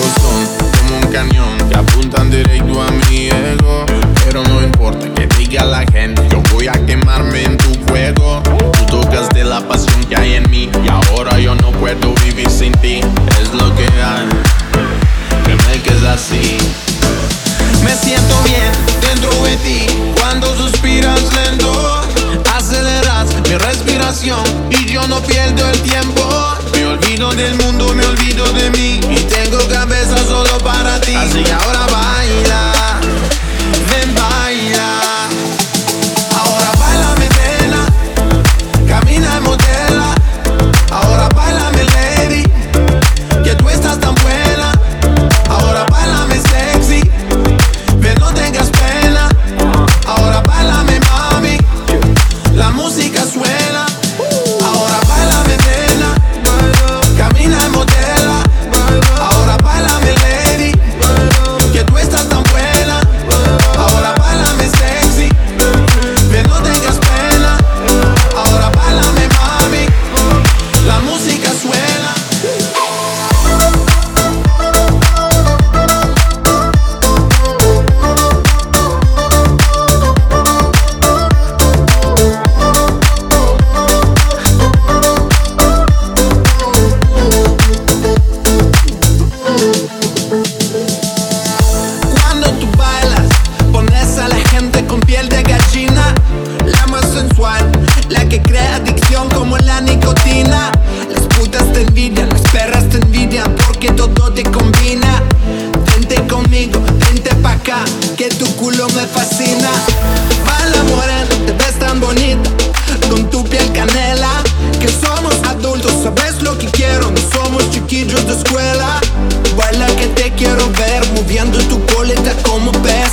como un cañón que apuntan directo a mí. y yo no pierdo el tiempo. Me olvido del mundo, me olvido de mí y tengo cabeza solo para que tu culo me fascina. Mala morena, te ves tan bonita, con tu piel canela. Que somos adultos, sabes lo que quiero, no somos chiquillos de escuela. Baila que te quiero ver, moviendo tu coleta como perro.